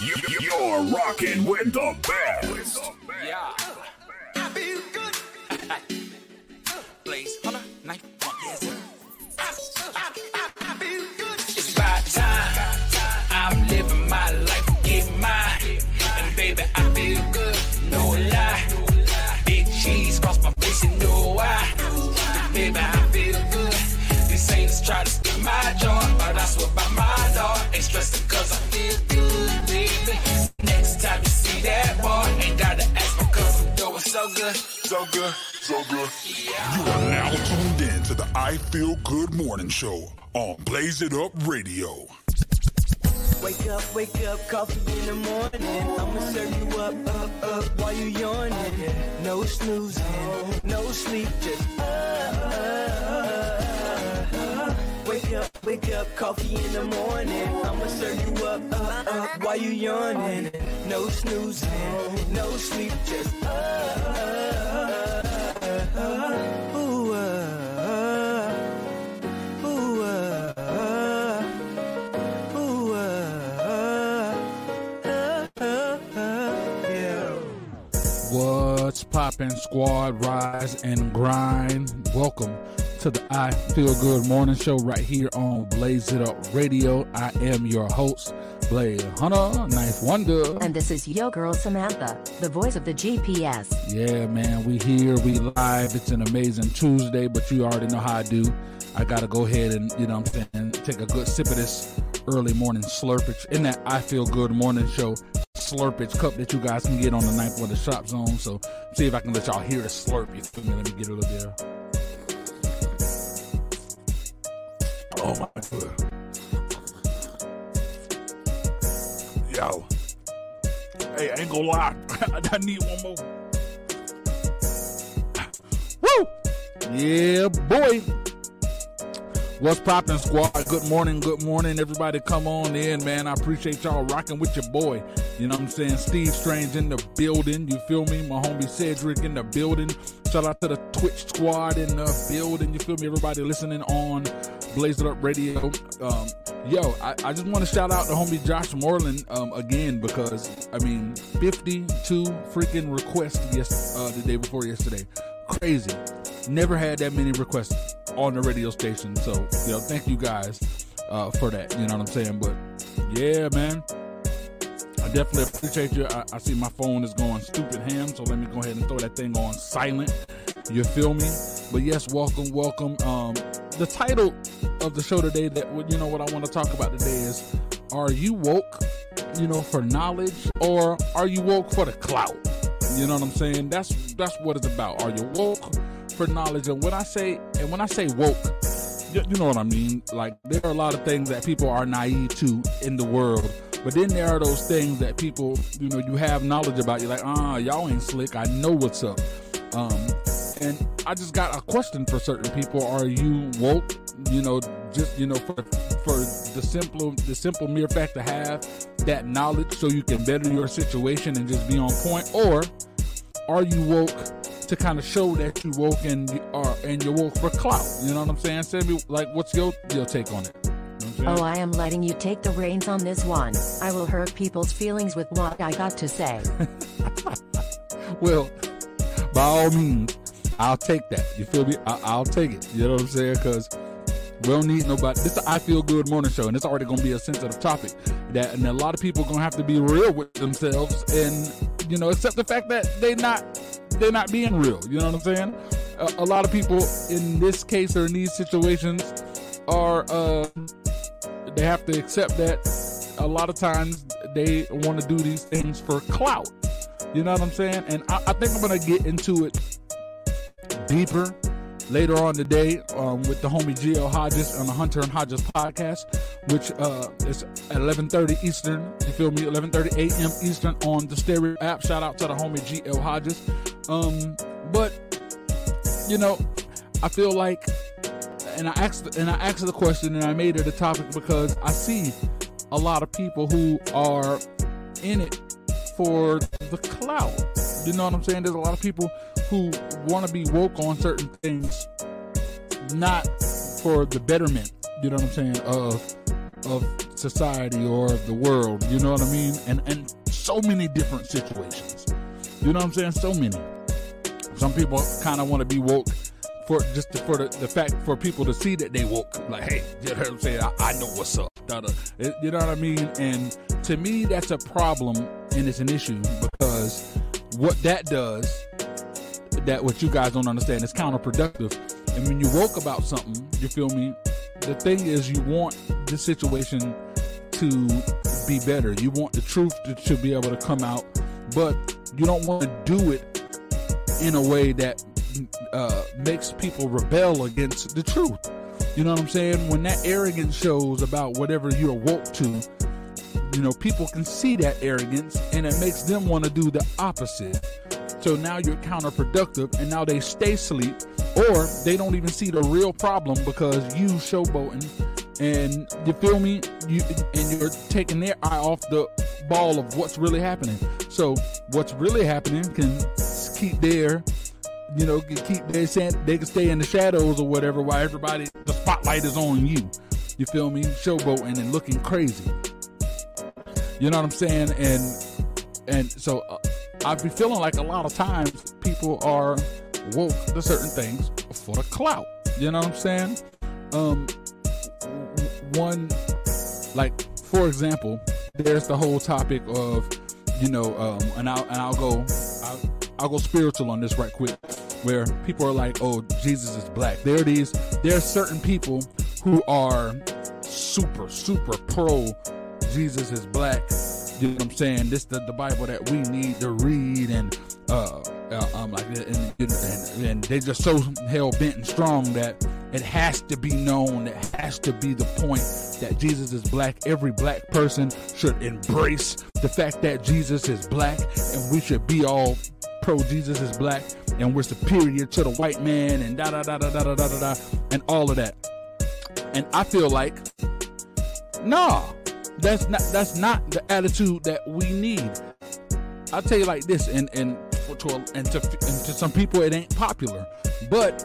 You're rocking with the best. Yeah. I feel good. Blaze on good, so good. You are now tuned in to the I Feel Good Morning Show on Blaze It Up Radio. Wake up, wake up, coffee in the morning. I'ma serve you up, up, up while you yawning. No snoozing, no sleep, just uh, uh, uh. Wake up, wake up, coffee in the morning. I'ma serve you up, up, up while you yawning. No snoozing, no sleep, just What's poppin', squad? Rise and grind. Welcome to the I Feel Good Morning Show right here on Blaze It Up Radio. I am your host, Blaze Hunter, Ninth Wonder. And this is Yo Girl Samantha, the voice of the GPS. Yeah, man, we here, we live. It's an amazing Tuesday, but you already know how I do. I gotta go ahead and, you know what I'm saying, take a good sip of this early morning slurpage in that I Feel Good Morning Show slurpage cup that you guys can get on the Ninth Wonder shop zone. So see if I can let y'all hear the slurp. You feel me? Let me get a little bit. of- Oh my god. Yo. Hey, I ain't gonna lie. I need one more. Woo! Yeah, boy. What's poppin', squad? Good morning, good morning, everybody. Come on in, man. I appreciate y'all rocking with your boy. You know what I'm saying? Steve Strange in the building. You feel me? My homie Cedric in the building. Shout out to the Twitch squad in the building. You feel me? Everybody listening on Blaze It Up Radio. Um, yo, I, I just want to shout out the homie Josh Moreland um, again because I mean, 52 freaking requests yes uh, the day before yesterday. Crazy. Never had that many requests on the radio station. So, you know, thank you guys uh, for that. You know what I'm saying? But yeah, man. I definitely appreciate you. I, I see my phone is going stupid ham, so let me go ahead and throw that thing on silent. You feel me? But yes, welcome, welcome. Um, the title of the show today, that you know what I want to talk about today is: Are you woke, you know, for knowledge, or are you woke for the clout? You know what I'm saying? That's that's what it's about. Are you woke for knowledge? And when I say and when I say woke, you, you know what I mean. Like there are a lot of things that people are naive to in the world. But then there are those things that people, you know, you have knowledge about. You're like, ah, y'all ain't slick. I know what's up. Um, and I just got a question for certain people: Are you woke? You know, just you know, for for the simple the simple mere fact to have that knowledge, so you can better your situation and just be on point, or are you woke to kind of show that you woke and you are and you're woke for clout? You know what I'm saying? Send me like, what's your your take on it? Oh, I am letting you take the reins on this one. I will hurt people's feelings with what I got to say. Well, by all means, I'll take that. You feel me? I- I'll take it. You know what I'm saying? Because we don't need nobody. This is I Feel Good morning show, and it's already going to be a sensitive topic. That and a lot of people going to have to be real with themselves, and you know, accept the fact that they not they're not being real. You know what I'm saying? A, a lot of people in this case or in these situations are uh, they have to accept that a lot of times they want to do these things for clout. You know what I'm saying? And I, I think I'm gonna get into it deeper later on today um, with the homie GL Hodges on the Hunter and Hodges podcast, which uh, is at 11:30 Eastern. You feel me? 11:30 a.m. Eastern on the Stereo app. Shout out to the homie GL Hodges. Um, but you know, I feel like, and I asked and I asked the question and I made it a topic because I see a lot of people who are in it for the clout. You know what I'm saying? There's a lot of people who want to be woke on certain things, not for the betterment. You know what I'm saying? Of of society or of the world. You know what I mean? And and so many different situations. You know what I'm saying? So many. Some people kind of want to be woke for just for the, the fact for people to see that they woke. Like, hey, you know what I'm saying? I, I know what's up. You know what I mean? And to me, that's a problem and it's an issue because what that does that what you guys don't understand is counterproductive. And when you woke about something, you feel me? The thing is, you want the situation to be better. You want the truth to, to be able to come out, but you don't want to do it in a way that uh, makes people rebel against the truth. You know what I'm saying? When that arrogance shows about whatever you're woke to, you know, people can see that arrogance and it makes them want to do the opposite. So now you're counterproductive and now they stay asleep or they don't even see the real problem because you showboating and you feel me? You and you're taking their eye off the ball of what's really happening. So what's really happening can keep their you know, can keep they they can stay in the shadows or whatever while everybody the spotlight is on you. You feel me? Showboating and looking crazy. You know what I'm saying? And and so uh, I be feeling like a lot of times people are woke to certain things for the clout. You know what I'm saying? Um, one like for example, there's the whole topic of you know, um, and I'll and I'll go I'll, I'll go spiritual on this right quick, where people are like, oh, Jesus is black. There it is. There are certain people who are super super pro Jesus is black. You know what I'm saying? This the, the Bible that we need to read and uh, uh um like and, and, and, they just so hell bent and strong that it has to be known. It has to be the point that Jesus is black. Every black person should embrace the fact that Jesus is black, and we should be all pro Jesus is black, and we're superior to the white man, and da da da da da da da da, and all of that. And I feel like Nah, that's not that's not the attitude that we need. I'll tell you like this, and and to and to and to some people it ain't popular, but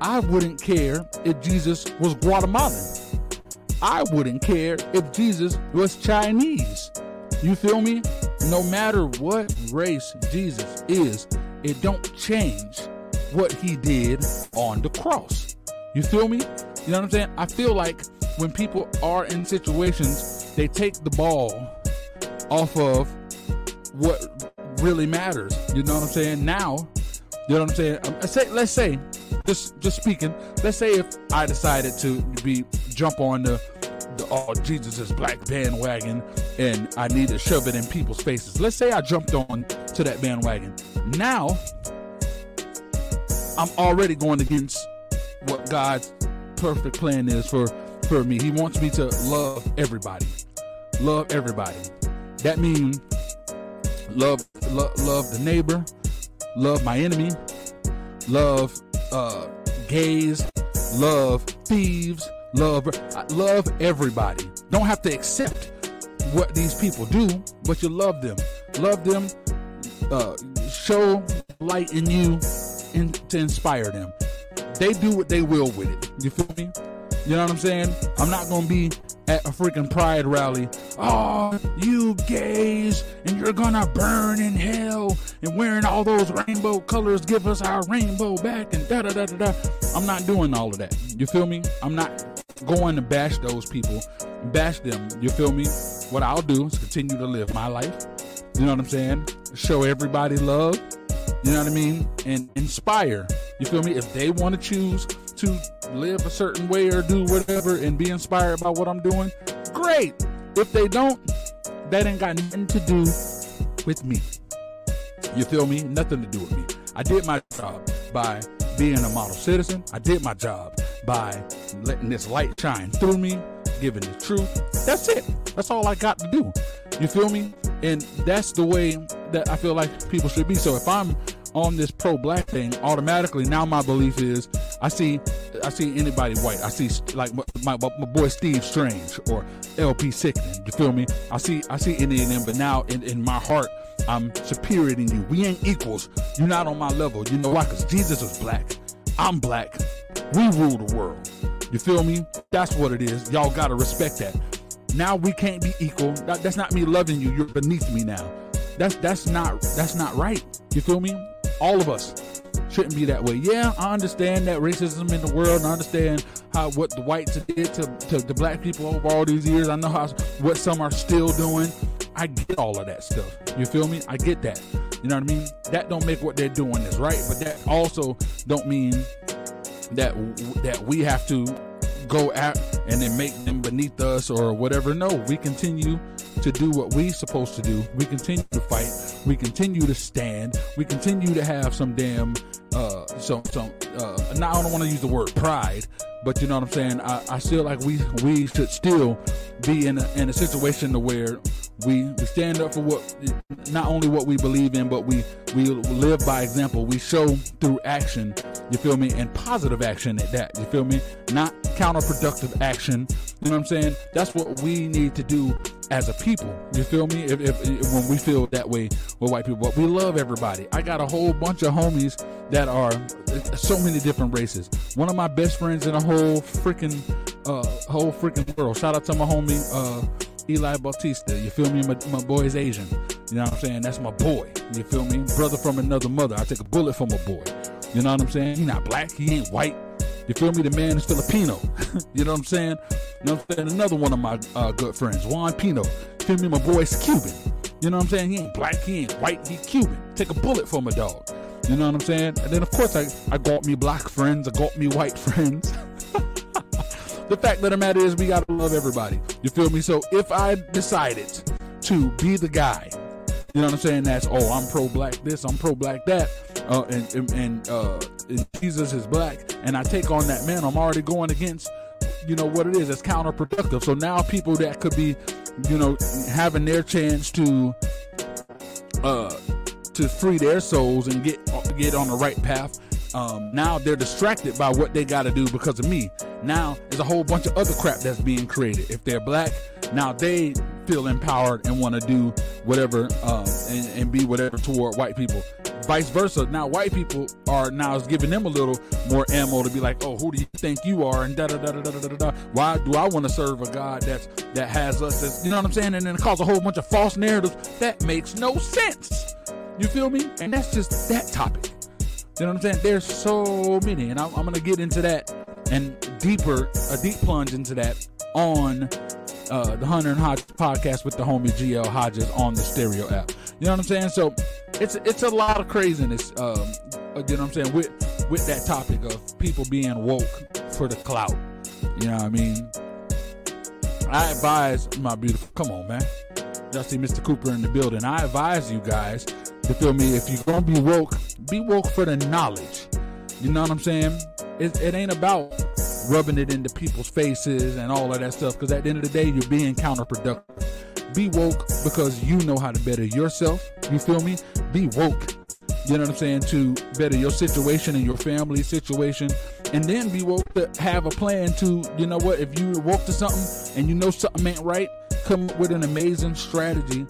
I wouldn't care if Jesus was Guatemalan. I wouldn't care if Jesus was Chinese. You feel me? No matter what race Jesus is, it don't change what he did on the cross. You feel me? You know what I'm saying? I feel like when people are in situations, they take the ball off of what really matters. You know what I'm saying? Now, you know what I'm saying? Um, let's say, let's say, just just speaking, let's say if I decided to be jump on the the oh Jesus is black bandwagon and I need to shove it in people's faces. Let's say I jumped on to that bandwagon. Now I'm already going against what God's perfect plan is for for me. He wants me to love everybody. Love everybody. That means love love, love the neighbor, love my enemy, love uh, gays, love thieves, love love everybody. Don't have to accept what these people do, but you love them. Love them. Uh, show light in you and to inspire them. They do what they will with it. You feel me? You know what I'm saying? I'm not gonna be at a freaking pride rally. Oh, you gays, and you're gonna burn in hell and wearing all those rainbow colors. Give us our rainbow back and da da da da da. I'm not doing all of that. You feel me? I'm not going to bash those people, bash them. You feel me? What I'll do is continue to live my life. You know what I'm saying? Show everybody love. You know what I mean? And inspire. You feel me? If they want to choose to live a certain way or do whatever and be inspired by what I'm doing, great. If they don't, that ain't got nothing to do with me. You feel me? Nothing to do with me. I did my job by being a model citizen. I did my job by letting this light shine through me, giving the truth. That's it. That's all I got to do. You feel me? And that's the way that I feel like people should be. So if I'm on this pro black thing, automatically now my belief is I see I see anybody white. I see like my, my, my boy Steve Strange or LP Sickening. You feel me? I see I see any of them, but now in, in my heart I'm superior than you. We ain't equals. You're not on my level. You know why? Because Jesus is black. I'm black. We rule the world. You feel me? That's what it is. Y'all gotta respect that. now we can't be equal. That, that's not me loving you. You're beneath me now. That's that's not that's not right. You feel me? All of us shouldn't be that way. Yeah, I understand that racism in the world, and I understand how what the whites did to, to the black people over all these years. I know how what some are still doing. I get all of that stuff. You feel me? I get that. You know what I mean? That don't make what they're doing is right, but that also don't mean that that we have to go out and then make them beneath us or whatever. No, we continue to do what we supposed to do. We continue to fight. We continue to stand. We continue to have some damn uh some some uh now I don't want to use the word pride, but you know what I'm saying. I, I feel like we we should still be in a, in a situation to where we we stand up for what not only what we believe in, but we we live by example. We show through action. You feel me? And positive action at that. You feel me? Not counterproductive action. You know what I'm saying? That's what we need to do as a people. You feel me? If, if, if when we feel that way with white people, but we love everybody. I got a whole bunch of homies that are so many different races. One of my best friends in the whole freaking uh whole freaking world. Shout out to my homie uh Eli Bautista. You feel me? My, my boy is Asian. You know what I'm saying? That's my boy. You feel me? Brother from another mother. I take a bullet for my boy. You know what I'm saying? He not black. He ain't white. You feel me? The man is Filipino. you know what I'm saying? You know what I'm saying? Another one of my uh, good friends, Juan Pino. You feel me? My boy's Cuban. You know what I'm saying? He ain't black. He ain't white. He Cuban. Take a bullet for my dog. You know what I'm saying? And then of course I, I got me black friends. I got me white friends. The fact of the matter is we gotta love everybody. You feel me? So if I decided to be the guy, you know what I'm saying? That's oh I'm pro black this, I'm pro black that, uh, and and, and, uh, and Jesus is black, and I take on that man. I'm already going against you know what it is. It's counterproductive. So now people that could be, you know, having their chance to uh to free their souls and get get on the right path. Um, now they're distracted by what they got to do because of me. Now there's a whole bunch of other crap that's being created. If they're black, now they feel empowered and want to do whatever um, and, and be whatever toward white people. Vice versa. Now white people are now is giving them a little more ammo to be like, oh, who do you think you are? And da da da da da da da. Why do I want to serve a God that's that has us? You know what I'm saying? And then cause a whole bunch of false narratives that makes no sense. You feel me? And that's just that topic. You know what I'm saying? There's so many, and I'm, I'm gonna get into that and deeper, a deep plunge into that on uh, the Hunter and Hodge podcast with the homie GL Hodges on the stereo app. You know what I'm saying? So it's it's a lot of craziness. Um, you know what I'm saying with with that topic of people being woke for the clout. You know what I mean? I advise my beautiful. Come on, man. Y'all see Mr. Cooper in the building. I advise you guys to feel me. If you're gonna be woke, be woke for the knowledge. You know what I'm saying? It, it ain't about rubbing it into people's faces and all of that stuff. Because at the end of the day, you're being counterproductive. Be woke because you know how to better yourself. You feel me? Be woke. You know what I'm saying? To better your situation and your family situation. And then be woke to have a plan to, you know what, if you woke to something and you know something ain't right, come up with an amazing strategy,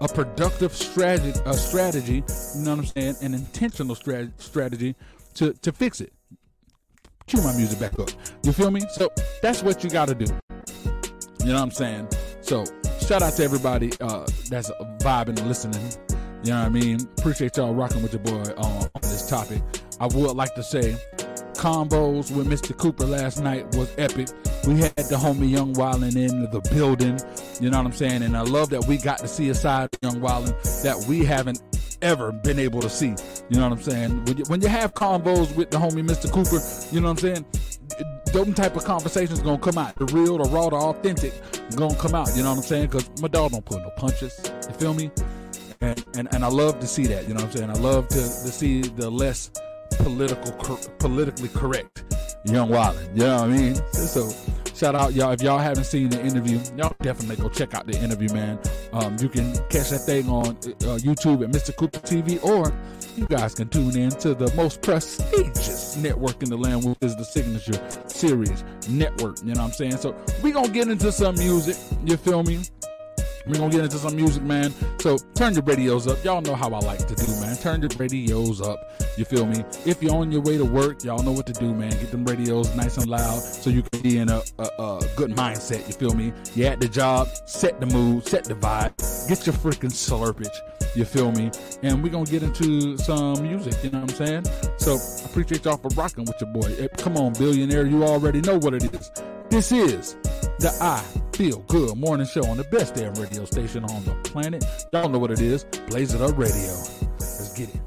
a productive strategy, a strategy, you know what I'm saying, an intentional strat- strategy to, to fix it. Cue my music back up. You feel me? So that's what you got to do. You know what I'm saying? So shout out to everybody uh, that's vibing and listening. You know what I mean? Appreciate y'all rocking with your boy uh, on this topic. I would like to say Convos with Mr. Cooper last night was epic. We had the homie Young Wildin in the building. You know what I'm saying? And I love that we got to see a side Young Wildin that we haven't ever been able to see. You know what I'm saying? When you, when you have Convos with the homie Mr. Cooper, you know what I'm saying? Those type of conversations gonna come out. The real, the raw, the authentic gonna come out. You know what I'm saying? Because my dog don't pull no punches. You feel me? And, and and I love to see that. You know what I'm saying? I love to, to see the less political cor- politically correct young Wildin. You know what I mean? So shout out y'all. If y'all haven't seen the interview y'all definitely go check out the interview man. Um, you can catch that thing on uh, youtube at mr cooper tv or you guys can tune in to the most prestigious network in the land which is the signature series network you know what i'm saying? So we gonna get into some music you feel me We're gonna get into some music, man. So turn your radios up. Y'all know how I like to do, man. Turn your radios up. You feel me? If you're on your way to work, y'all know what to do, man. Get them radios nice and loud so you can be in a, a, a good mindset. You feel me? You're at the job, set the mood, set the vibe. Get your freaking slurpage. You feel me? And we're gonna get into some music, you know what I'm saying? So I appreciate y'all for rocking with your boy. Eh, Come on, billionaire, you already know what it is. This is the I Feel Good Morning Show on the best damn radio station on the planet. Y'all know what it is. Blaze it up radio. Let's get it.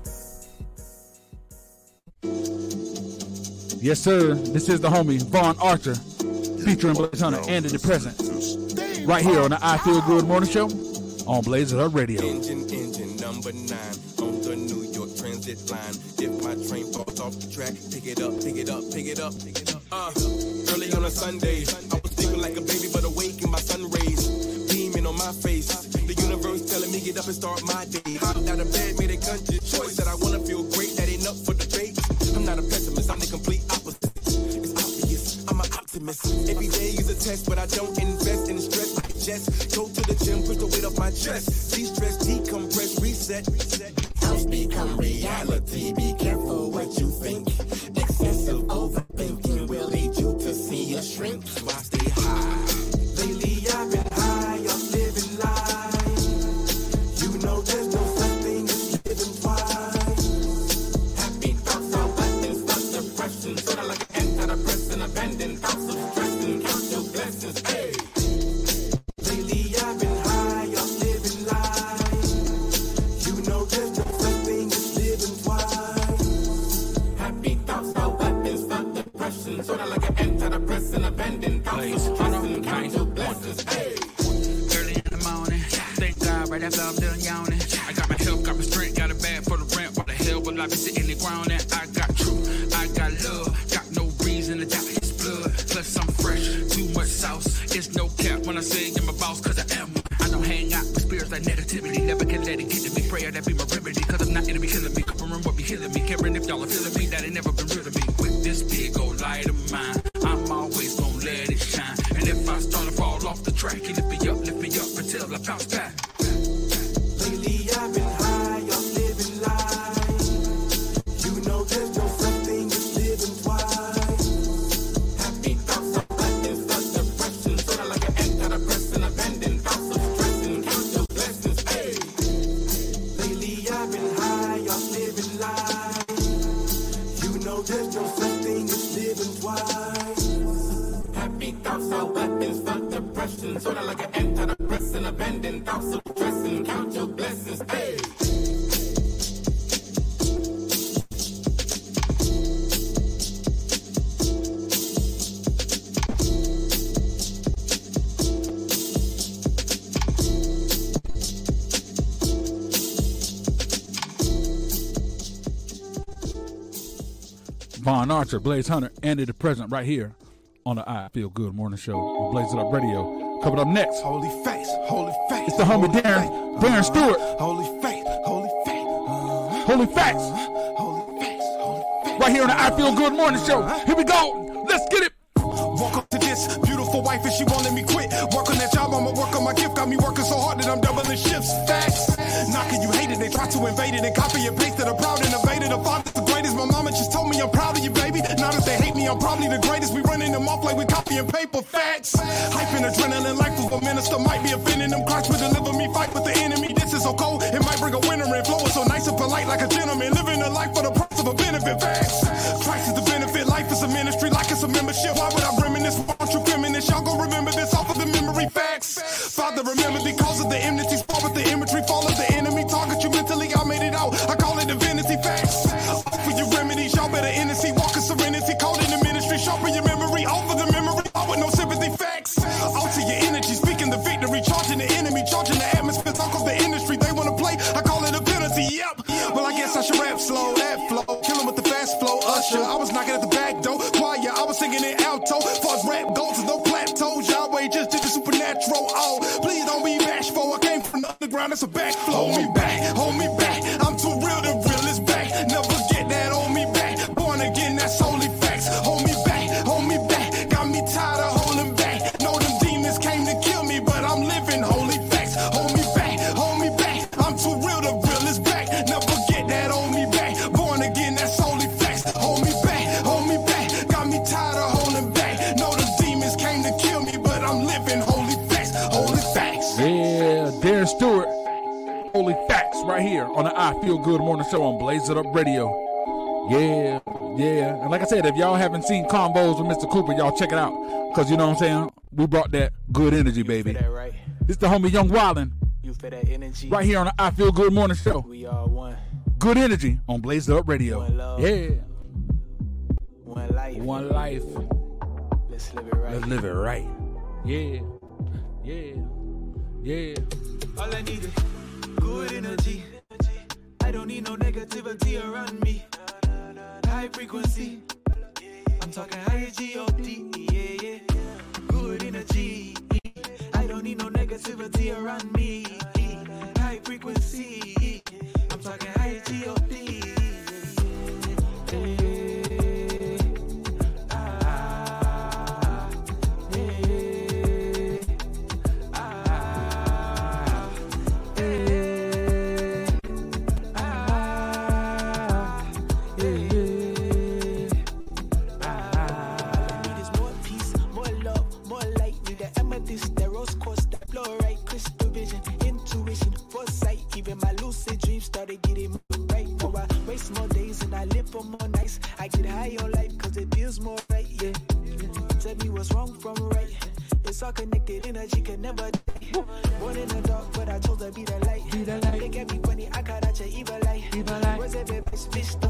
Yes, sir. This is the homie Vaughn Archer featuring Blaze Hunter and the Present right here on the I Feel Good Morning Show on Blaze It Up Radio. Engine, engine number nine on the New York Transit line. If my train falls off the track, pick it up, pick it up, pick it up, pick it up. Uh, early on a Sunday, I sleeping like a baby, but awake in my sun rays, beaming on my face. The universe telling me get up and start my day. Hopped out of bed, made a conscious choice that I wanna feel great. That ain't up for debate. I'm not a pessimist, I'm the complete opposite. It's obvious, I'm an optimist. Every day is a test, but I don't invest in stress. I just go to the gym, push the weight off my chest. De-stress, decompress, reset. Thoughts become reality. Be careful what you think. Excessive overthinking will lead you to see a shrink. Antidepressant, abandoned Vaughn Archer, Blaze Hunter, Andy the Present right here on the I Feel Good Morning Show on Blaze It Up Radio. Coming up next, Holy face, holy face. It's the homie Darren- faith, uh-huh. Darren Stewart. Holy faith, holy faith. uh, uh-huh. Holy Facts, uh-huh. Holy face, holy faith. right here on the I Feel Good Morning Show. Here we go. Let's get it. Walk up to this beautiful wife and she won't let me quit. Work on that job, I'ma work on my gift. Got me working so hard that I'm doubling shifts. Facts. Knocking you hate it, they try to invade it and copy and paste it. I'm proud innovator. The father's probably the greatest. We running them off like we copy and paper. Facts. Hyping adrenaline, life of a minister might be offending them. Christ will deliver me, fight with the enemy. This is so cold, it might bring a winter in. Flowing so nice and polite like a gentleman. On the I Feel Good Morning Show on Blaze It Up Radio. Yeah, yeah. And like I said, if y'all haven't seen Convos with Mr. Cooper, y'all check it out. Because you know what I'm saying? We brought that good energy, baby. That right? This the homie Young Wildin' You feel that energy? right here on the I Feel Good Morning Show. We are one. Good energy on Blaze It Up Radio. One love. Yeah. One life. One life. Let's live it right. Let's live it right. Yeah. Yeah. Yeah. All I need is good energy. I don't need no negativity around me. High frequency. I'm talking high G-O-D. Yeah, yeah. Good energy. I don't need no negativity around me. High frequency. I'm talking high G-O-D. I live for more nights. I get high on life cause it feels more right, yeah. Tell me what's wrong from right. It's all connected, energy can never die. Born in the dark, but I chose to be the light. Be the light. Look at me funny, I got out your evil light. Evil light. Where's every bitch, bitch,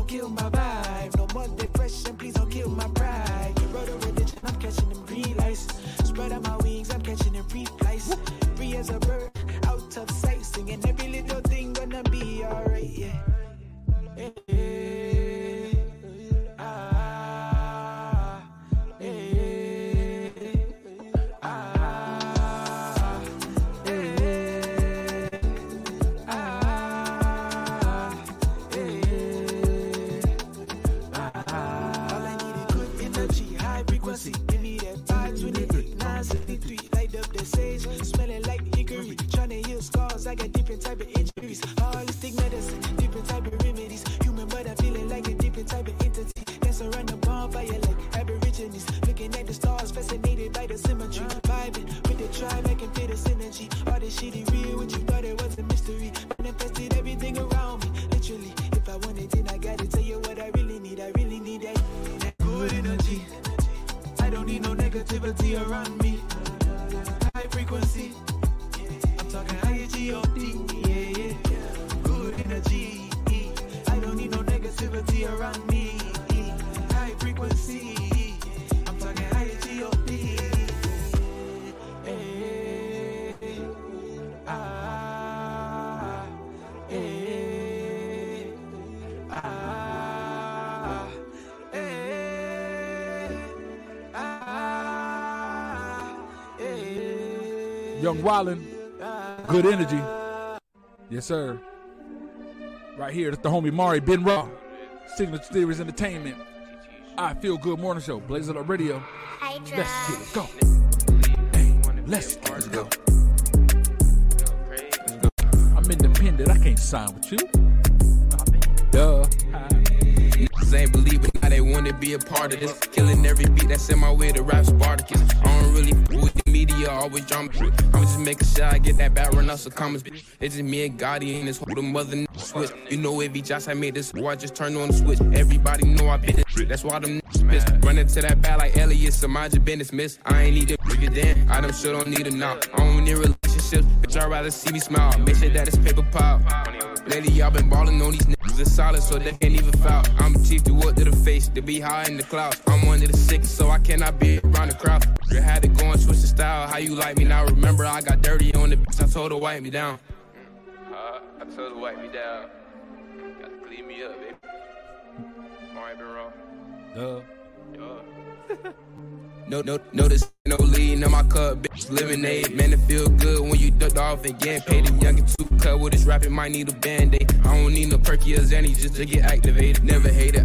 negativity around Young Wildin', good energy. Yes, sir. Right here, that's the homie Mari Ben Raw. Signature Series Entertainment. I Feel Good Morning Show. Blaze it up radio. Let's get it go. Hey, let's get it go. I'm independent. I can't sign with you. Duh. Niggas ain't believing how they wanna be a part of this. Killing every beat that's in my way to rap Spartacus. I don't really media, always drama. I'm just making sure I get that bad run out some comments. It's just me and Gotti and this whole the mother n- switch. You know every Josh I made this war, I just turned on the switch. Everybody know I been it. That's why them n- pissed. Running to that bad like Elliot, your business, miss. I ain't need to bring then. I them sure don't need a knock. I don't need relationships, bitch. I'd rather see me smile. Make sure that it's paper pop. Lately, y'all been ballin' on these niggas. It's solid, so they can't even foul. I'm a chief to what to the face, to be high in the clouds. I'm one of the sickest, so I cannot be around the crowd. You had to go and switch the style. How you like me now? Remember, I got dirty on the bitch. I told her wipe me down. Uh, I told her wipe me down. Got to clean me up, baby. Alright, been wrong. Duh. Duh. No, no, notice no lean in my cup, bitch. Lemonade, man, it feel good when you ducked off and getting paid. A youngin' two cut with this rapping, might need a band aid. I don't need no perky or Xanny just to get activated. Never hate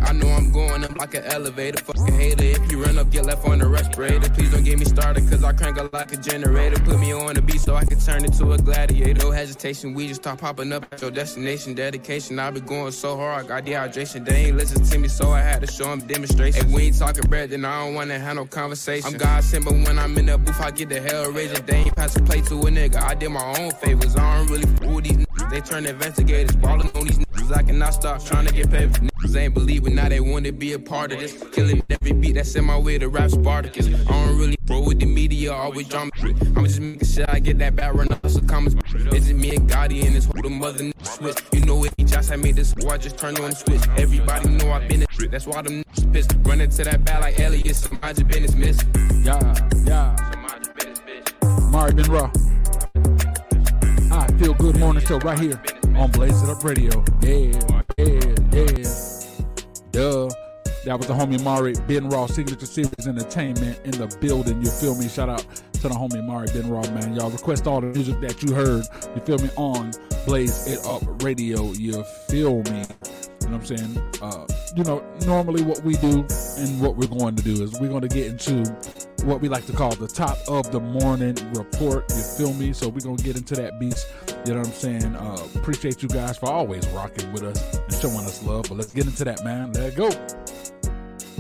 like an elevator. Fucking hater, if you run up, get left on the respirator. Please don't get me started, cause I crank up like a generator. Put me on the beat so I can turn into a gladiator. No hesitation, we just start popping up at your destination. Dedication, I been going so hard, I got dehydration. They ain't listen to me, so I had to show them demonstration. If we ain't talking bread, then I don't wanna have no conversation. I'm God sent, but when I'm in the booth, I get the hell raising. They ain't pass a plate to a nigga. I did my own favors. I don't really fool these niggas. They turn investigators, ballin' on these niggas. I cannot stop trying to get paid. Niggas ain't believing now they want to be a part of this. Killing every beat that's in my way to rap Spartacus. I don't really roll with the media, always drama. Trick. I'm just making sure I get that bad run up some comments. It's just me and Gotti and this whole the mother switch. You know it, just I made this I just turned on the switch. Everybody know I've been a that's why them niggas pissed. Running to that bad like Elliot, somebody's business miss. Yeah, yeah. Somebody's business, bitch. Mari Ben Raw. I feel good morning show right here on Blaze It Up Radio. Yeah, yeah, yeah. Duh. That was the homie Mari Ben Raw Signature Series Entertainment in the building. You feel me? Shout out to the homie Mari Ben Raw, man. Y'all request all the music that you heard. You feel me? On Blaze It Up Radio. You feel me? You know what I'm saying? Uh, you know, normally what we do and what we're going to do is we're going to get into what we like to call the top of the morning report. You feel me? So we're going to get into that beast. You know what I'm saying? Uh, appreciate you guys for always rocking with us and showing us love. But let's get into that, man. Let's go.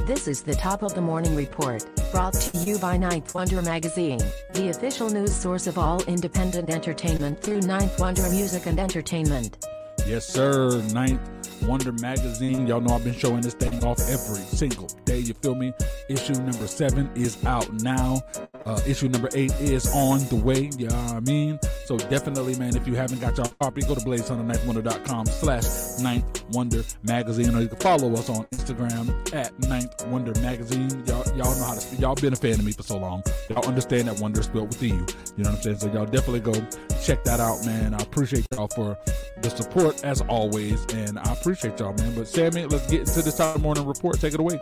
This is the top of the morning report, brought to you by Ninth Wonder Magazine, the official news source of all independent entertainment through Ninth Wonder Music and Entertainment. Yes, sir. Ninth Wonder Magazine. Y'all know I've been showing this thing off every single day. You feel me? Issue number seven is out now. Uh, issue number eight is on the way. You know what I mean? So definitely, man, if you haven't got your copy, go to blazehunterninthwonder.com slash Ninth Wonder Magazine. Or you can follow us on Instagram at Ninth Wonder Magazine. Y'all, y'all know how to. Y'all been a fan of me for so long. Y'all understand that wonder is spelled with you. You know what I'm saying? So y'all definitely go check that out, man. I appreciate y'all for the support as always. And I appreciate y'all, man. But Sammy, let's get into this time morning report. Take it away.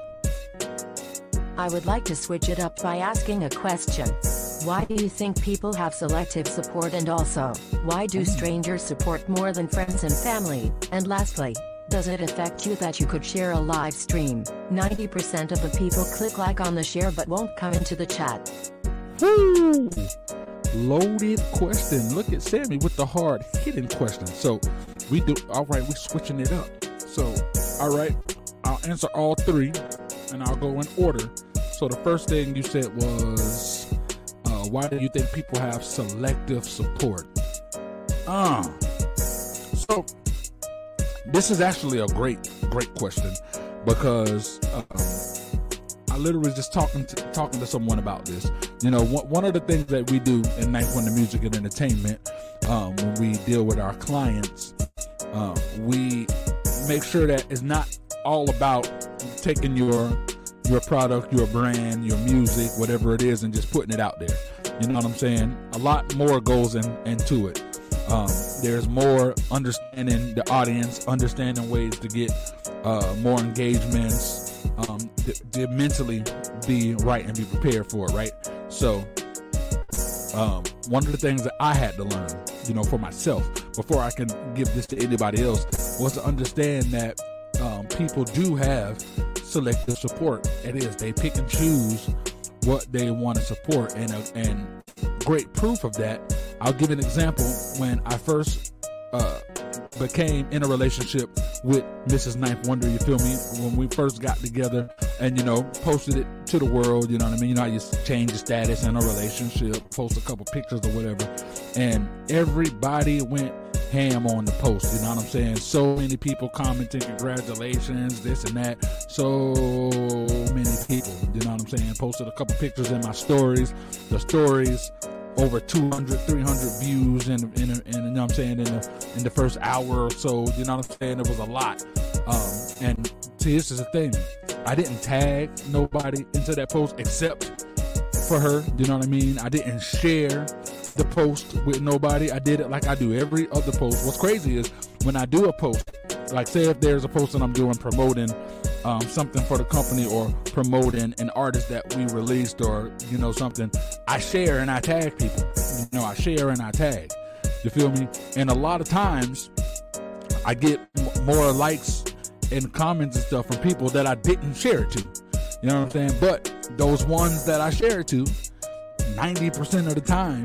I would like to switch it up by asking a question. Why do you think people have selective support and also, why do mm-hmm. strangers support more than friends and family? And lastly, does it affect you that you could share a live stream? 90% of the people click like on the share but won't come into the chat. Woo! Loaded question. Look at Sammy with the hard hitting question. So we do all right, we're switching it up. So, all right, I'll answer all three and I'll go in order. So the first thing you said was uh, why do you think people have selective support? Ah. so this is actually a great, great question because um, I literally was just talking to talking to someone about this. You know, one, one of the things that we do in Ninth Wonder Music and Entertainment um, when we deal with our clients, uh, we make sure that it's not all about taking your your product, your brand, your music, whatever it is, and just putting it out there. You know what I'm saying? A lot more goes in, into it. Um, there's more understanding the audience, understanding ways to get uh, more engagements, um, to, mentally be right and be prepared for it, right? So, um, one of the things that I had to learn, you know, for myself before I can give this to anybody else was to understand that um, people do have selective support. It is they pick and choose what they want to support, and uh, and great proof of that. I'll give an example. When I first uh, became in a relationship with Mrs. Ninth Wonder, you feel me? When we first got together and, you know, posted it to the world, you know what I mean? You know how you change the status in a relationship, post a couple pictures or whatever. And everybody went ham on the post, you know what I'm saying? So many people commenting, congratulations, this and that. So many people, you know what I'm saying? Posted a couple pictures in my stories. The stories over 200 300 views in, in, in, you know what i'm saying in the in the first hour or so you know what i'm saying? It was a lot. Um and see this is the thing. I didn't tag nobody into that post except for her you know what i mean? I didn't share the post with nobody. I did it like i do every other post. What's crazy is when i do a post like say if there's a post that i'm doing promoting um, something for the company or promoting an artist that we released or you know something i share and i tag people. You know i share and i tag. You feel me? And a lot of times i get more likes and comments and stuff from people that i didn't share it to. You know what i'm saying? But those ones that i share it to 90% of the time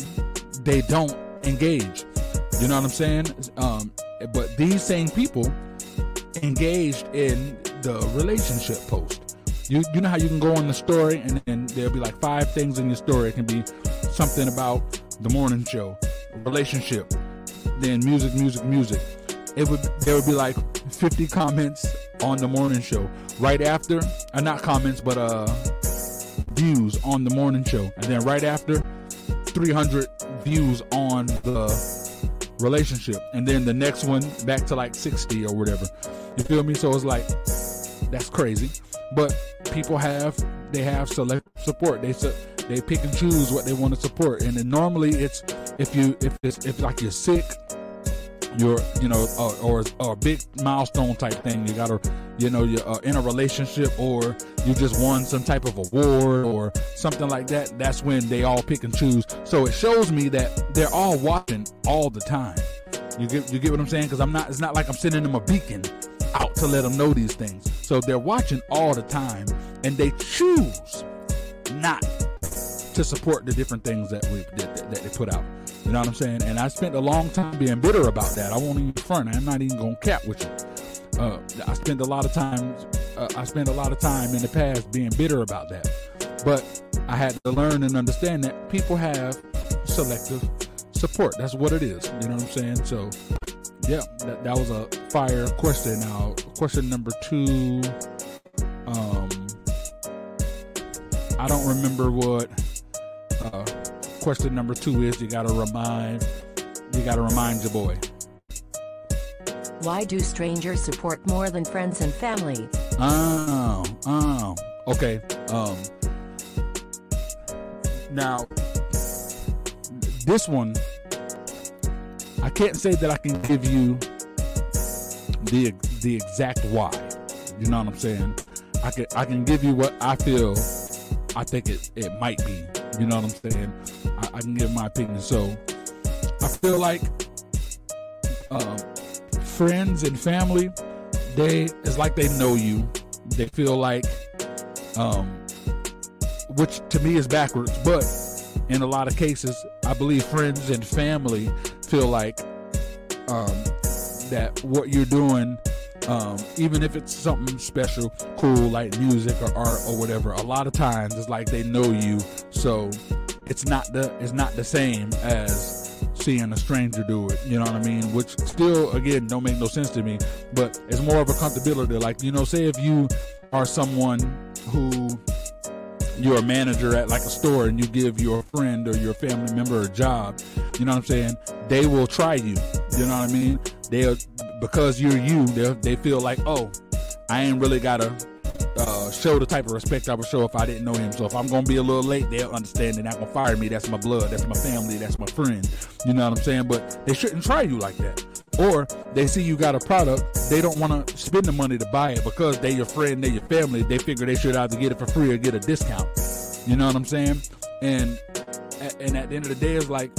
they don't engage. You know what i'm saying? Um, but these same people engaged in the relationship post. You you know how you can go on the story and, and there'll be like five things in your story. It can be something about the morning show, relationship, then music, music, music. It would there would be like 50 comments on the morning show right after, uh, not comments, but uh views on the morning show, and then right after 300 views on the relationship, and then the next one back to like 60 or whatever. You feel me? So it's like that's crazy, but people have they have select support. They they pick and choose what they want to support, and normally it's if you if it's if like you're sick you're you know uh, or or a big milestone type thing. You gotta you know you're uh, in a relationship or you just won some type of award or something like that that's when they all pick and choose. So it shows me that they're all watching all the time. You get you get what i'm saying? Because i'm not it's not like i'm sending them a beacon out to let them know these things. So they're watching all the time and they choose not to support the different things that we that, that they put out you know what I'm saying? And I spent a long time being bitter about that. I won't even front. I'm not even gonna cap with you. Uh, I spent a lot of time. Uh, I spent a lot of time in the past being bitter about that. But I had to learn and understand that people have selective support. That's what it is. You know what I'm saying? So, yeah, that, that was a fire question. Now, question number two. Um, I don't remember what. Question number two is you gotta remind you gotta remind your boy. Why do strangers support more than friends and family? Oh, oh, okay. Um, now this one, I can't say that I can give you the the exact why. You know what I'm saying? I can I can give you what I feel. I think it it might be. You know what I'm saying? I, can give my opinion. So I feel like um, friends and family, they it's like they know you. They feel like, um, which to me is backwards, but in a lot of cases, I believe friends and family feel like um, that what you're doing, um, even if it's something special, cool like music or art or whatever, a lot of times it's like they know you, so it's not the it's not the same as seeing a stranger do it. You know what I mean? Which still, again, don't make no sense to me. But it's more of a comfortability. Like you know, say if you are someone who you're a manager at like a store and you give your friend or your family member a job, you know what I'm saying? They will try you. You know what I mean? They'll because you're you. They they feel like, oh, I ain't really gotta uh, show the type of respect I would show if I didn't know him. So if I'm gonna be a little late, they'll understand they're not gonna fire me. That's my blood. That's my family. That's my friend. You know what I'm saying? But they shouldn't try you like that. Or they see you got a product, they don't want to spend the money to buy it because they your friend, they your family. They figure they should either get it for free or get a discount. You know what I'm saying? And and at the end of the day, it's like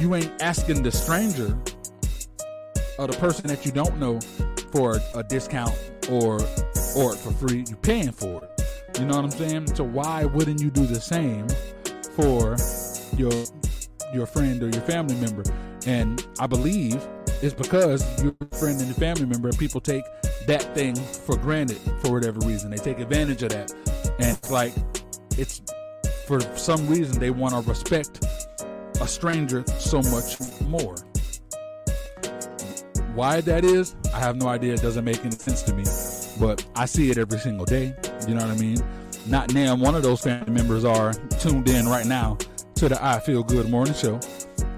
you ain't asking the stranger or the person that you don't know for a discount or or for free. You're paying for it. You know what I'm saying? So why wouldn't you do the same for your your friend or your family member? And I believe it's because you're friend and a family member, people take that thing for granted for whatever reason. They take advantage of that, and it's like it's for some reason they want to respect a stranger so much more. Why that is, I have no idea. It doesn't make any sense to me. But I see it every single day. You know what I mean? Not now. One of those family members are tuned in right now to the I Feel Good Morning Show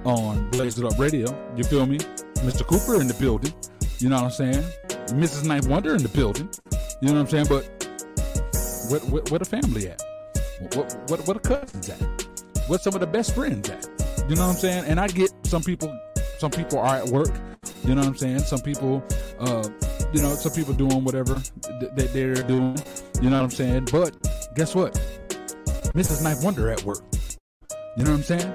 on Blaze It Up Radio. You feel me? Mr. Cooper in the building. You know what I'm saying? Mrs. Ninth Wonder in the building. You know what I'm saying? But where, where, where the family at? What, what, what the cousins at? Where some of the best friends at? You know what I'm saying? And I get some people, some people are at work. You know what I'm saying? Some people, uh, you know, some people doing whatever that they're doing. You know what I'm saying? But guess what? Mrs. Ninth Wonder at work. You know what I'm saying?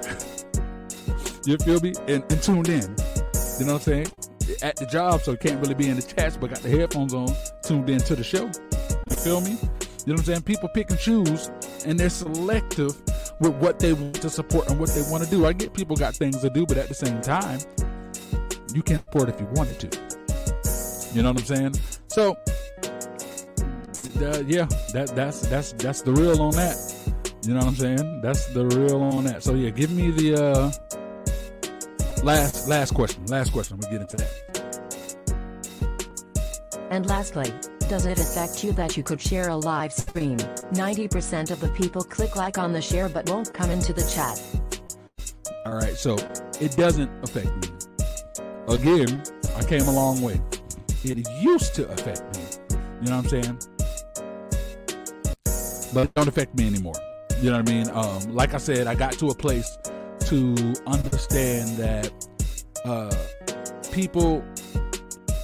you feel me? And, and tuned in. You know what I'm saying? At the job, so can't really be in the chats, but got the headphones on, tuned in to the show. You feel me? You know what I'm saying? People pick and choose, and they're selective with what they want to support and what they want to do. I get people got things to do, but at the same time, you can't support if you wanted to. You know what I'm saying? So uh, yeah, that that's that's that's the real on that. You know what I'm saying? That's the real on that. So yeah, give me the uh, last last question. Last question. We'll get into that. And lastly, does it affect you that you could share a live stream? 90% of the people click like on the share but won't come into the chat. All right, so it doesn't affect me. Again, I came a long way. It used to affect me. You know what I'm saying? But it don't affect me anymore. You know what I mean? Um, like I said, I got to a place to understand that uh, people,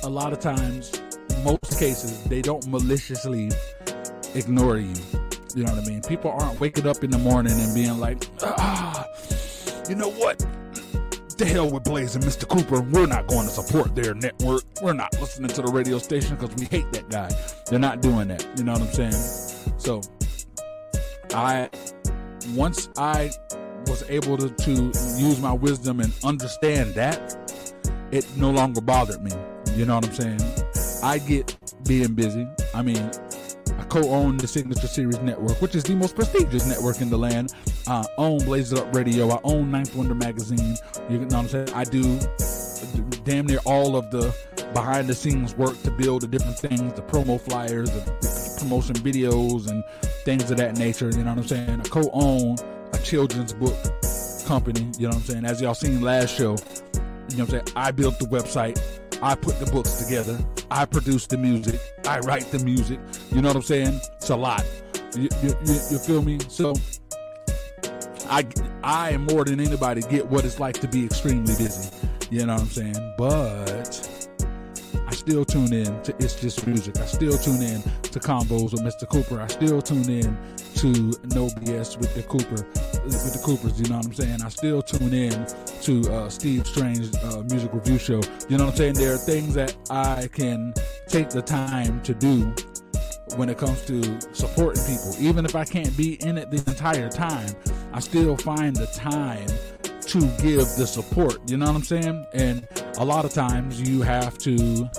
a lot of times, most cases, they don't maliciously ignore you. You know what I mean? People aren't waking up in the morning and being like, ah, you know what? The hell with Blaze and Mr. Cooper. We're not going to support their network. We're not listening to the radio station because we hate that guy. They're not doing that. You know what I'm saying? So, I, once I was able to, to use my wisdom and understand that, it no longer bothered me. You know what I'm saying? I get being busy. I mean, I co-own the Signature Series Network, which is the most prestigious network in the land. I own Blaze It Up Radio. I own Ninth Wonder Magazine. You know what I'm saying? I do damn near all of the behind the scenes work to build the different things, the promo flyers, the promotion videos, and things of that nature. You know what I'm saying? I co-own a children's book company. You know what I'm saying? As y'all seen last show, you know what I'm saying? I built the website. I put the books together. I produce the music. I write the music. You know what I'm saying? It's a lot. You, you, you feel me? So I I am more than anybody get what it's like to be extremely busy. You know what I'm saying? But I still tune in to It's Just Music. I still tune in to Convos with Mr. Cooper. I still tune in to No BS with the Cooper with the Coopers. You know what I'm saying? I still tune in to uh, Steve Strange uh, music review show. You know what I'm saying? There are things that I can take the time to do when it comes to supporting people. Even if I can't be in it the entire time, I still find the time to give the support. You know what I'm saying? And a lot of times you have to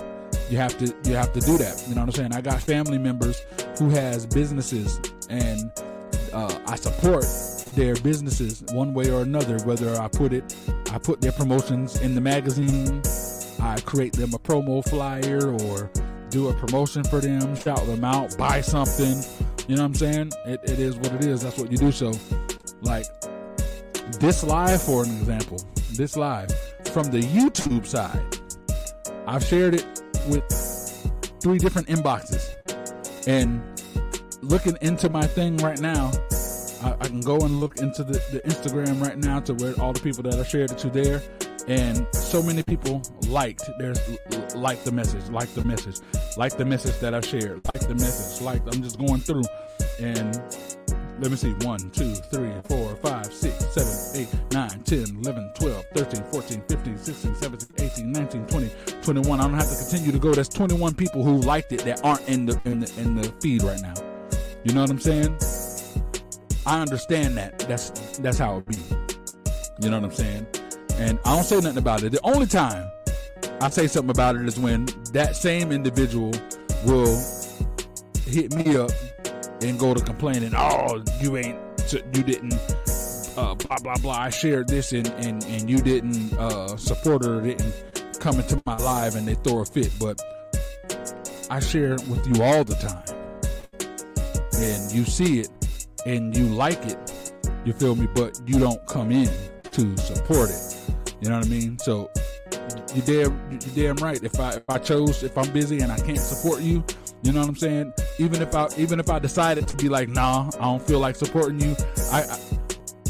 you have to you have to do that. You know what I'm saying? I got family members who has businesses and uh, I support their businesses one way or another. Whether I put it, I put their promotions in the magazine, I create them a promo flyer, or do a promotion for them, shout them out, buy something. You know what I'm saying? It, it is what it is. That's what you do. So, like this live, for an example, this live from the YouTube side, I've shared it with three different inboxes, and looking into my thing right now, I, I can go and look into the, the Instagram right now to where all the people that I shared it to there, and so many people liked there's like the message, like the message, like the message that I shared, like the message, like I'm just going through, and let me see 1 2 3 4 5 6 7 8 9 10 11 12 13 14 15 16 17 18 19 20 21 i don't have to continue to go. That's 21 people who liked it that aren't in the in the in the feed right now. You know what i'm saying? I understand that. That's that's how it be. You know what i'm saying and i don't say nothing about it the only time i say something about it is when that same individual will hit me up and go to complaining, oh, you ain't, you didn't, uh, blah blah blah. I shared this and and, and you didn't uh, support her, didn't come into my live, and they throw a fit. But I share it with you all the time, and you see it, and you like it. You feel me? But you don't come in to support it. You know what I mean? So you damn you damn right. If I if I chose if I'm busy and I can't support you, you know what I'm saying? Even if I even if I decided to be like, nah, I don't feel like supporting you. I, I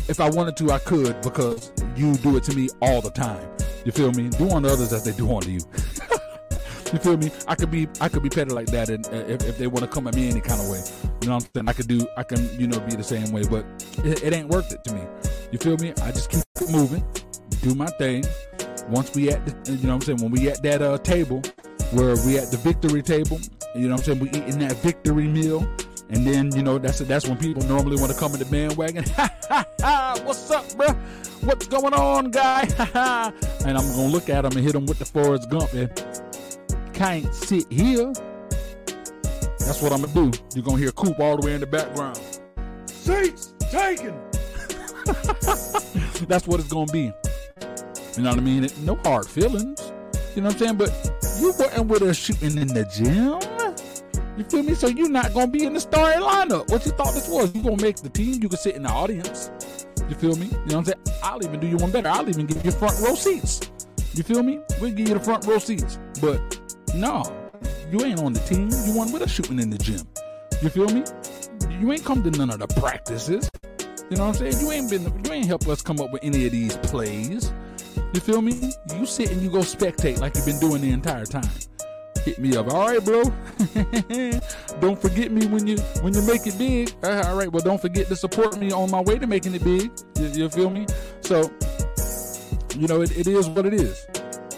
if I wanted to, I could because you do it to me all the time. You feel me? Do unto others as they do unto you. you feel me? I could be I could be petty like that, and uh, if, if they want to come at me any kind of way, you know what I'm saying? I could do I can you know be the same way, but it, it ain't worth it to me. You feel me? I just keep moving, do my thing. Once we at the, you know what I'm saying when we at that uh, table where we at the victory table, you know what I'm saying? We eating that victory meal. And then, you know, that's that's when people normally want to come in the bandwagon. What's up, bro? What's going on, guy? and I'm going to look at him and hit him with the Forrest Gump and can't sit here That's what I'm gonna do. You're gonna hear Coop all the way in the background. Seats taken. That's what it's gonna be. You know what I mean? No hard feelings. You know what I'm saying? But you wasn't with us shooting in the gym. You feel me? So you're not gonna be in the starting lineup. What you thought this was? You gonna make the team? You can sit in the audience. You feel me? You know what I'm saying? I'll even do you one better. I'll even give you front row seats. You feel me? We'll give you the front row seats. But no, you ain't on the team. You weren't with us shooting in the gym. You feel me? You ain't come to none of the practices. You know what I'm saying? You ain't been you ain't helped us come up with any of these plays. You feel me? You sit and you go spectate like you've been doing the entire time. Hit me up. All right, bro. don't forget me when you when you make it big. All right, well don't forget to support me on my way to making it big. You, you feel me? So, you know, it, it is what it is.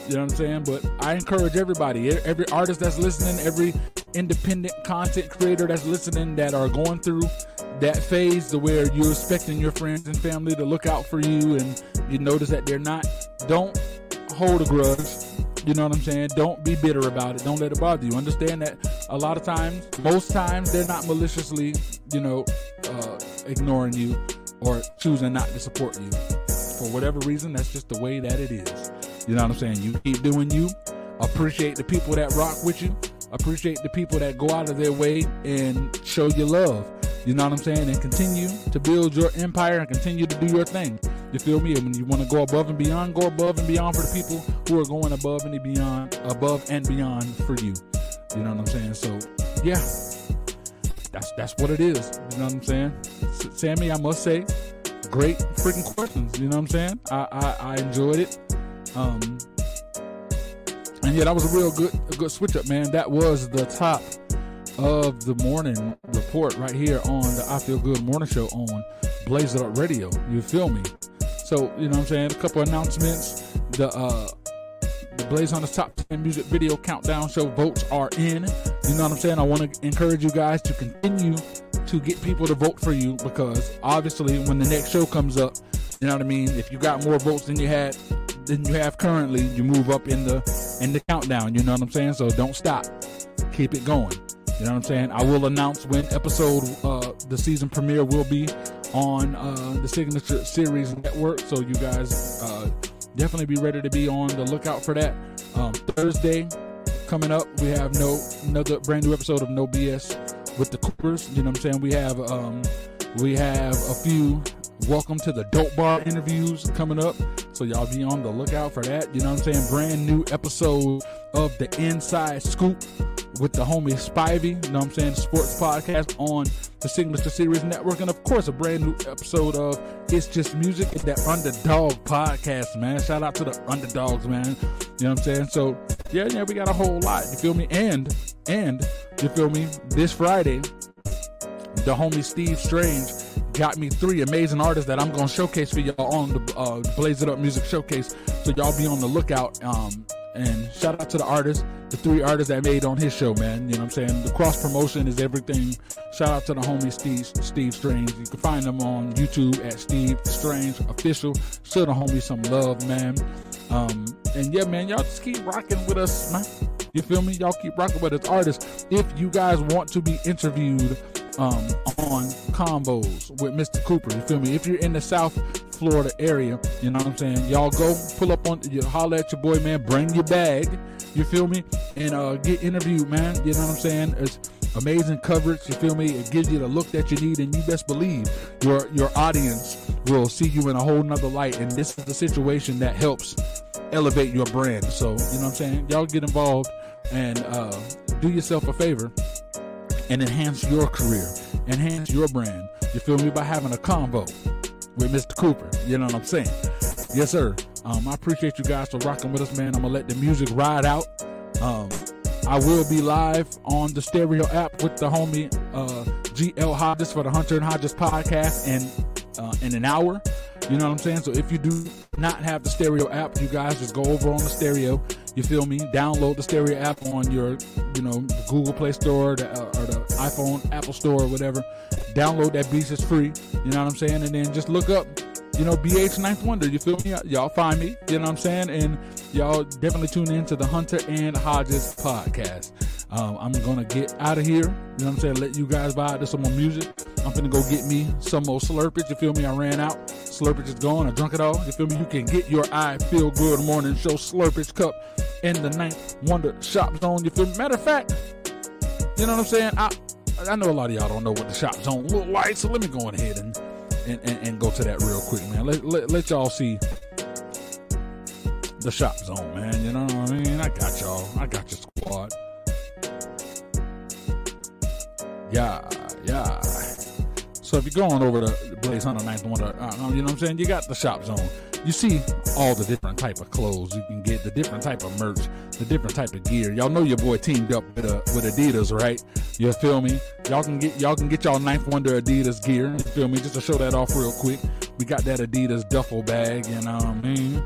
You know what I'm saying? But I encourage everybody, every artist that's listening, every independent content creator that's listening that are going through that phase to where you're expecting your friends and family to look out for you and you notice that they're not, don't hold a grudge. You know what I'm saying? Don't be bitter about it. Don't let it bother you. Understand that a lot of times, most times, they're not maliciously, you know, uh, ignoring you or choosing not to support you. For whatever reason, that's just the way that it is. You know what I'm saying? You keep doing you. Appreciate the people that rock with you. Appreciate the people that go out of their way and show you love. You know what I'm saying? And continue to build your empire and continue to do your thing. You feel me? And when you want to go above and beyond, go above and beyond for the people who are going above and beyond, above and beyond for you. You know what I'm saying? So, yeah, that's that's what it is. You know what I'm saying? Sammy, I must say, great freaking questions. You know what I'm saying? I I, I enjoyed it. Um, and yeah, that was a real good a good switch up, man. That was the top of the morning report right here on the I Feel Good Morning Show on Blaze It Up Radio. You feel me? So you know what I'm saying? A couple announcements. The uh the Blaze Hunters Top 10 Music Video Countdown Show votes are in. You know what I'm saying? I want to encourage you guys to continue to get people to vote for you because obviously when the next show comes up, you know what I mean? If you got more votes than you had than you have currently, you move up in the in the countdown. You know what I'm saying? So don't stop. Keep it going. You know what I'm saying? I will announce when episode uh the season premiere will be on uh the Signature Series Network. So you guys uh definitely be ready to be on the lookout for that. Um, Thursday coming up, we have no another brand new episode of No BS with the Coopers. You know what I'm saying? We have um we have a few welcome to the dope bar interviews coming up. So y'all be on the lookout for that. You know what I'm saying? Brand new episode of the Inside Scoop with the homie Spivey, you know what I'm saying? Sports podcast on the Signature Series Network. And of course, a brand new episode of It's Just Music, that Underdog podcast, man. Shout out to the underdogs, man. You know what I'm saying? So, yeah, yeah, we got a whole lot. You feel me? And, and, you feel me? This Friday, the homie Steve Strange got me three amazing artists that I'm gonna showcase for y'all on the uh, Blaze It Up Music Showcase. So y'all be on the lookout. Um, and shout out to the artists, the three artists that made on his show, man. You know what I'm saying? The cross promotion is everything. Shout out to the homie Steve Steve Strange. You can find them on YouTube at Steve Strange Official. Show the homie some love, man. Um, and yeah, man, y'all just keep rocking with us, man. You feel me? Y'all keep rocking with us artists. If you guys want to be interviewed um, on Convos with Mr. Cooper, you feel me? If you're in the South Florida area, you know what I'm saying? Y'all go pull up on, you holler at your boy, man. Bring your bag, you feel me? And uh, get interviewed, man. You know what I'm saying? It's amazing coverage, you feel me? It gives you the look that you need, and you best believe your your audience will see you in a whole nother light. And this is the situation that helps elevate your brand. So, you know what I'm saying? Y'all get involved and uh, do yourself a favor and enhance your career, enhance your brand. You feel me? By having a convo with Mr. Cooper. You know what I'm saying? Yes, sir. Um, I appreciate you guys for rocking with us, man. I'm gonna let the music ride out. Um, I will be live on the stereo app with the homie uh, GL Hodges for the Hunter and Hodges podcast in uh, in an hour. You know what I'm saying? So if you do not have the stereo app, you guys just go over on the stereo. You feel me? Download the stereo app on your, you know, Google Play Store the, uh, or the iPhone Apple Store or whatever. Download that beast. It's free. You know what I'm saying? And then just look up, you know, BH Ninth Wonder. You feel me? Y'all find me. You know what I'm saying? And y'all definitely tune in to the Hunter and Hodges podcast. Um, I'm gonna get out of here. You know what I'm saying? Let you guys vibe to some more music. I'm gonna go get me some more slurpage. You feel me? I ran out. Slurpage is gone. I drunk it all. You feel me? You can get your I Feel Good Morning Show slurpage cup in the Ninth Wonder Shop Zone. You feel me? Matter of fact, you know what I'm saying? I I know a lot of y'all don't know what the shop zone look like, so let me go ahead and and, and, and go to that real quick, man. Let, let, let y'all see the shop zone, man. You know what I mean? I got y'all. I got your squad. Yeah, yeah. So if you're going over to Blaze Hunter Ninth Wonder, uh, you know what I'm saying? You got the shop zone. You see all the different type of clothes you can get, the different type of merch, the different type of gear. Y'all know your boy teamed up with uh, with Adidas, right? You feel me? Y'all can get y'all can get y'all Ninth Wonder Adidas gear. You feel me? Just to show that off real quick. We got that Adidas duffel bag, you know what I mean?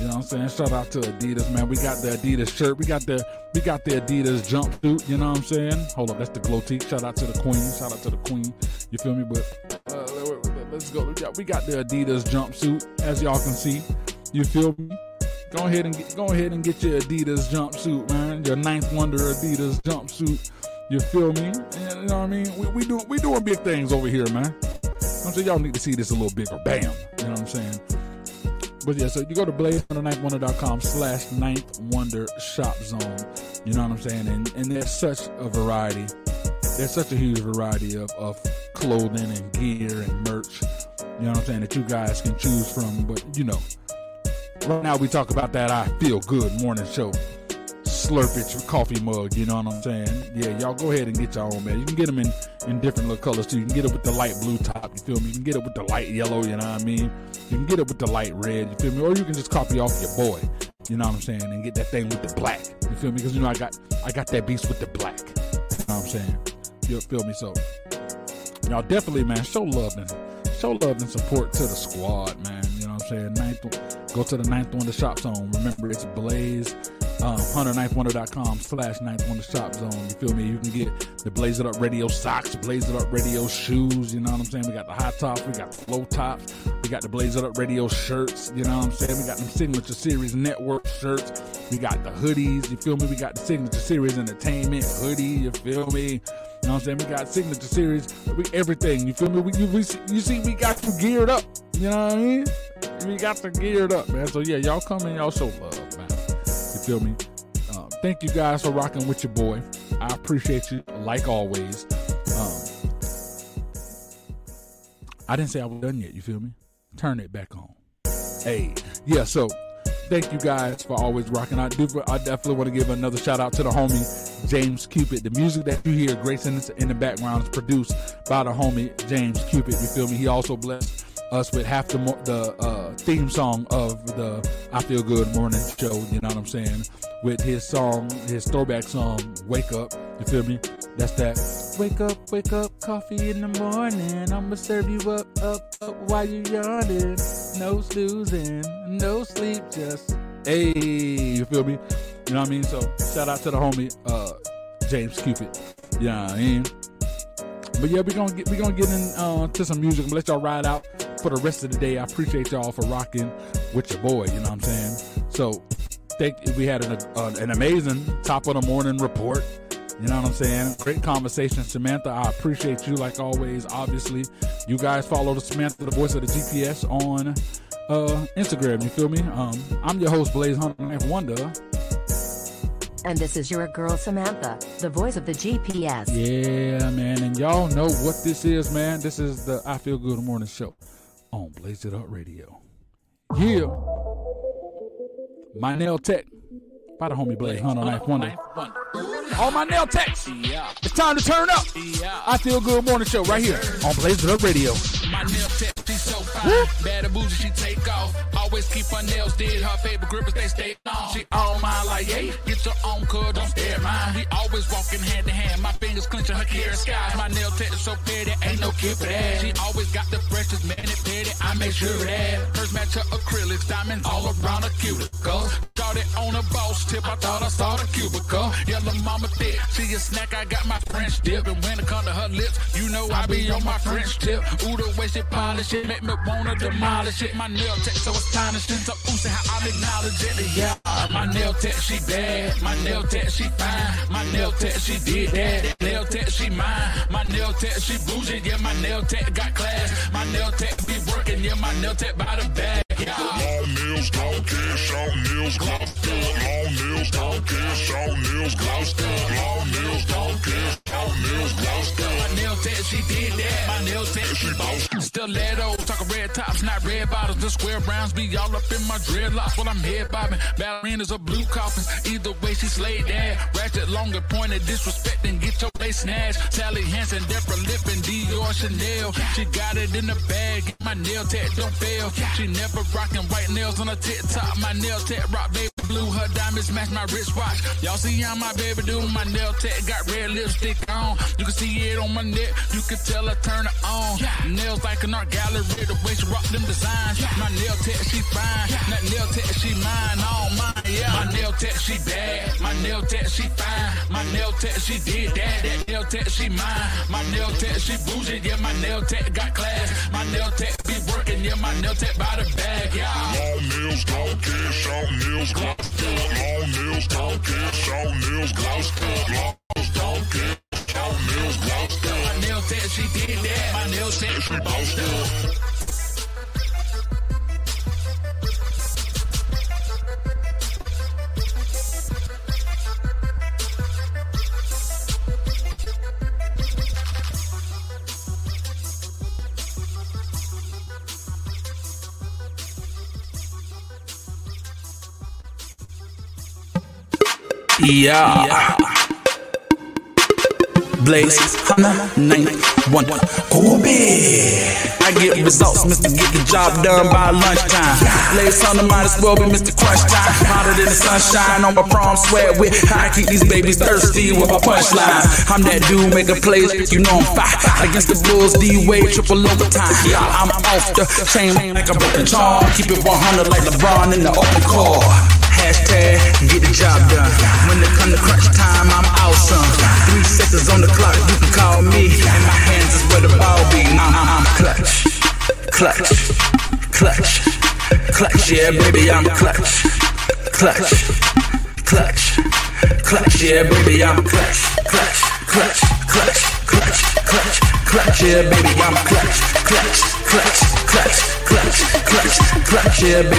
You know what I'm saying? Shout out to Adidas, man. We got the Adidas shirt. We got the we got the Adidas jumpsuit. You know what I'm saying? Hold up, that's the glow tee. Shout out to the queen. Shout out to the queen. You feel me? But uh, let's go. We got, the Adidas jumpsuit, as y'all can see. You feel me? Go ahead and get, go ahead and get your Adidas jumpsuit, man. Your ninth wonder Adidas jumpsuit. You feel me? You know what I mean? We, we do we doing big things over here, man. I'm saying y'all need to see this a little bigger. Bam. You know what I'm saying? But yeah, so you go to blaze9wonder.com slash ninth wonder shop zone. You know what I'm saying? And and there's such a variety. There's such a huge variety of, of clothing and gear and merch. You know what I'm saying? That you guys can choose from. But you know, right now we talk about that I feel good morning show. Slurpage coffee mug, you know what I'm saying? Yeah, y'all go ahead and get your own, man. You can get them in, in different little colors too. You can get it with the light blue top, you feel me? You can get it with the light yellow, you know what I mean? You can get it with the light red, you feel me? Or you can just copy off your boy, you know what I'm saying? And get that thing with the black, you feel me? Because you know I got I got that beast with the black, you know what I'm saying? You feel me? So y'all definitely, man, show love and show love and support to the squad, man. You know what I'm saying? Ninth, go to the Ninth Wonder Shop Zone. Remember, it's Blaze um, hunterninthwonder.com slash ninth wonder shop zone. You feel me? You can get the Blaze It Up Radio socks, Blaze It Up Radio shoes. You know what I'm saying? We got the high tops, we got the flow tops, we got the Blaze It Up Radio shirts. You know what I'm saying? We got them Signature Series Network shirts. We got the hoodies. You feel me? We got the Signature Series Entertainment hoodie. You feel me? You know what I'm saying? We got signature series, we, everything. You feel me? We, you, we, you see, we got you geared up. You know what I mean? We got you geared up, man. So yeah, y'all come and y'all show love, man. You feel me? Um, thank you guys for rocking with your boy. I appreciate you, like always. Um, I didn't say I was done yet. You feel me? Turn it back on. Hey, yeah. So thank you guys for always rocking. I do. I definitely want to give another shout out to the homie James Cupid. The music that you hear, Grace in the, in the background, is produced by the homie James Cupid. You feel me? He also blessed us with half the the uh, theme song of the I Feel Good Morning Show. You know what I'm saying? With his song, his throwback song, "Wake Up." You feel me? That's that. Wake up, wake up, coffee in the morning. I'ma serve you up, up, up while you yawning. No snoozing, no sleep, just hey. You feel me? You know what I mean? So shout out to the homie uh, James Cupid. You know what I mean? But yeah, we're gonna get we gonna get in uh, to some music let y'all ride out for the rest of the day. I appreciate y'all for rocking with your boy. You know what I'm saying? So, think we had an, uh, an amazing top of the morning report. You know what I'm saying? Great conversation, Samantha. I appreciate you like always. Obviously, you guys follow the Samantha, the voice of the GPS, on uh, Instagram. You feel me? Um, I'm your host, Blaze Hunter Ninth Wonder. And this is your girl Samantha, the voice of the GPS. Yeah, man. And y'all know what this is, man. This is the I Feel Good Morning Show on Blaze It Up Radio. Yeah. My nail tech by the homie Blaze Hunter Ninth Wonder. All my nail techs. It's time to turn up. I Feel Good Morning Show right here on Blaze It Up Radio. My nail tech, Bad and bougie, she take off. Always keep her nails did. Her favorite grippers, they stay on. She on mine like, hey, get your own cuz, don't stare at mine. We always walking hand to hand. My fingers clenching her clear sky. My nail tech is so petty, ain't no cute for that. She always got the freshest man and petty. I make sure that. Hers match her acrylics, diamonds all around her cuticle. Got it on a boss tip. I thought I saw the cubicle. Yellow mama thick, she a snack. I got my French dip. And when it come to her lips, you know I be on my French tip. Ooh, the way she polish it, make me wanna demolish it. My nail tech so astonishing, so ooh, say how I acknowledge it. Yeah, my nail tech, she bad. My nail tech, she fine. My nail tech, she did that. Nail tech, she mine. My nail tech, she bougie. Yeah, my nail tech got class. My nail tech be working. Yeah, my nail tech by the bag. Yeah. Long nails, don't care, short nails, Gloucester. Long nails, don't care, short nails, Gloucester. Long nails, don't care, short nails, Gloucester. My nail tech, she did that. My nail tech, she boss. Stiletto, talking red tops, not red bottles. The square rounds be all up in my dreadlocks while I'm head bobbing. Ballerinas or blue coffins. Either way, she slayed that. Ratchet, longer, pointed, disrespecting, get your face snatched. Sally Hansen, Deborah Lippmann, Dior, Chanel. She got it in the bag. My nail tech, don't fail. She never rocking white nails on her tip top. My nail tech rock, baby blue. Her diamonds match my wristwatch. Y'all see how my baby do my nail tech got red lipstick on. You can see it on my neck. You can tell I turn it on. Yeah. Nails like an art gallery. The way she rock them designs. My nail tech she fine. That nail tech she mine. All mine. Yeah. My nail tech she bad. My nail tech she fine. My nail tech she did that. That nail tech she mine. My nail tech she bougie. Yeah. My nail tech got class. My nail tech be working. Yeah. My nail tech by the bag. Yeah. Long nails, don't care, short nails, Gloucester. Long nails, don't short nails. Long nails, don't care, short nails, Gloucester. My tech she did that. My nail tech she bossed up. Yeah. Blaze, Hunter, nine, one, Kobe. I get results, Mr. Get the job done by lunchtime. Blaze Hunter might as well be Mr. Crunch Time. Hotter than the sunshine on my prom sweat with. I keep these babies thirsty with my punchlines. I'm that dude making plays, you know I'm fire. Against the Bulls, D-Way, triple overtime. Yeah, I'm off the chain like a broken charm. Keep it 100 like LeBron in the open car. Hashtag get the job done. When it come to crunch time, I'm awesome. Three seconds on the clock, you can call me. And my hands is where the ball be. I'm, I'm clutch, clutch, clutch, clutch. Yeah, baby, I'm clutch, clutch, clutch, clutch. Yeah, baby, I'm clutch, clutch, clutch, clutch, clutch, clutch, clutch. Yeah, baby, I'm clutch, clutch, clutch, clutch, clutch, clutch, clutch. Yeah, baby.